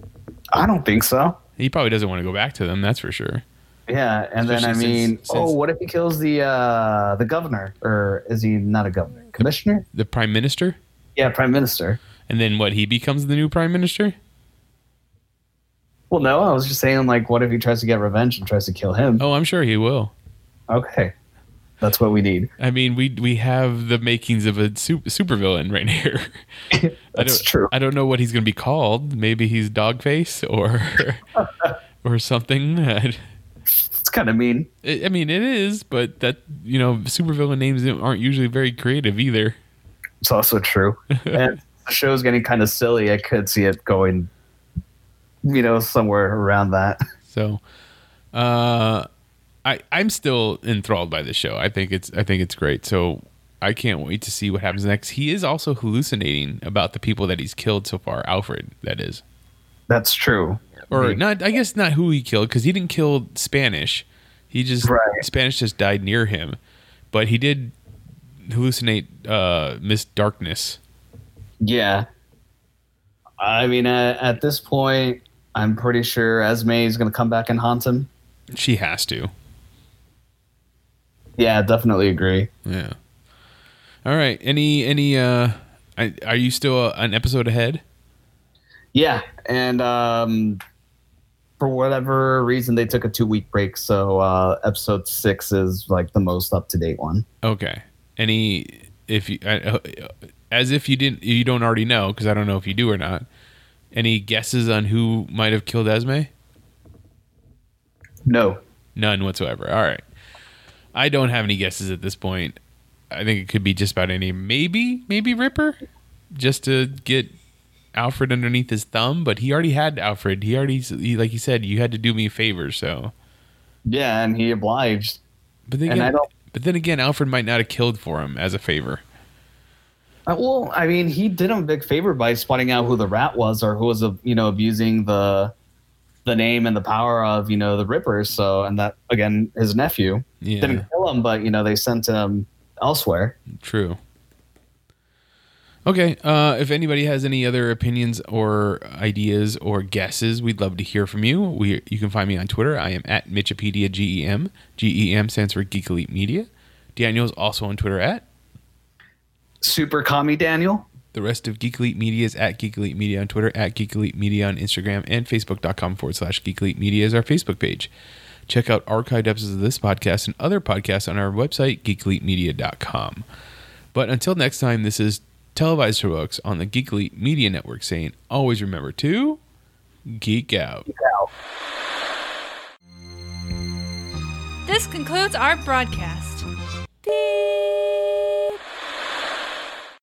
I don't think so. He probably doesn't want to go back to them. That's for sure. Yeah, and then I Especially mean, since- oh, what if he kills the uh, the governor, or is he not a governor? Commissioner? The prime minister, Yeah, prime minister. And then what? He becomes the new prime minister. Well, no, I was just saying, like, what if he tries to get revenge and tries to kill him? Oh, I'm sure he will. Okay, that's what we need. I mean, we we have the makings of a super supervillain right here. I That's don't, true. I don't know what he's going to be called. Maybe he's Dogface or or something. I, It's kind of mean. I mean, it is, but that you know, supervillain names aren't usually very creative either. It's also true. and the show's getting kind of silly. I could see it going, you know, somewhere around that. So, uh, I I'm still enthralled by the show. I think it's I think it's great. So I can't wait to see what happens next. He is also hallucinating about the people that he's killed so far. Alfred, that is, That's true. or not. I guess not who he killed because he didn't kill Spanish. He just Right. Spanish just died near him, but he did hallucinate uh, Miss Darkness. Yeah. I mean, at, at this point, I'm pretty sure Esme is going to come back and haunt him. She has to. Yeah, definitely agree. Yeah. All right. Any any uh, are you still uh, an episode ahead? Yeah, and um, for whatever reason, they took a two week break, so uh, episode six is like the most up to date one. Okay. Any if you uh, as if you didn't you don't already know because I don't know if you do or not. Any guesses on who might have killed Esme? No, None whatsoever. All right. I don't have any guesses at this point. I think it could be just about any. Maybe maybe Ripper, just to get Alfred underneath his thumb. But he already had Alfred. He already he, like he said, you had to do me a favor. So, yeah, and he obliged. but then again, I don't- but then again, Alfred might not have killed for him as a favor. Uh, well, I mean, he did him a big favor by spotting out who the rat was, or who was, uh, you know, abusing the the name and the power of, you know, the Rippers. So, and that again, his nephew Yeah. didn't kill him, but you know, they sent him elsewhere. True. Okay. Uh, if anybody has any other opinions or ideas or guesses, we'd love to hear from you. We you can find me on Twitter. I am at Mitchipedia GEM. GEM stands for Geek Elite Media. Daniel's also on Twitter at. Super commie Daniel. The rest of Geek Elite Media is at Geek Elite Media on Twitter, at Geek Elite Media on Instagram, and Facebook.com forward slash Geek Elite Media is our Facebook page. Check out archived episodes of this podcast and other podcasts on our website, geekelitemedia.com. But until next time, this is Televised Heroics on the Geek Elite Media Network saying, always remember to geek out. This concludes our broadcast.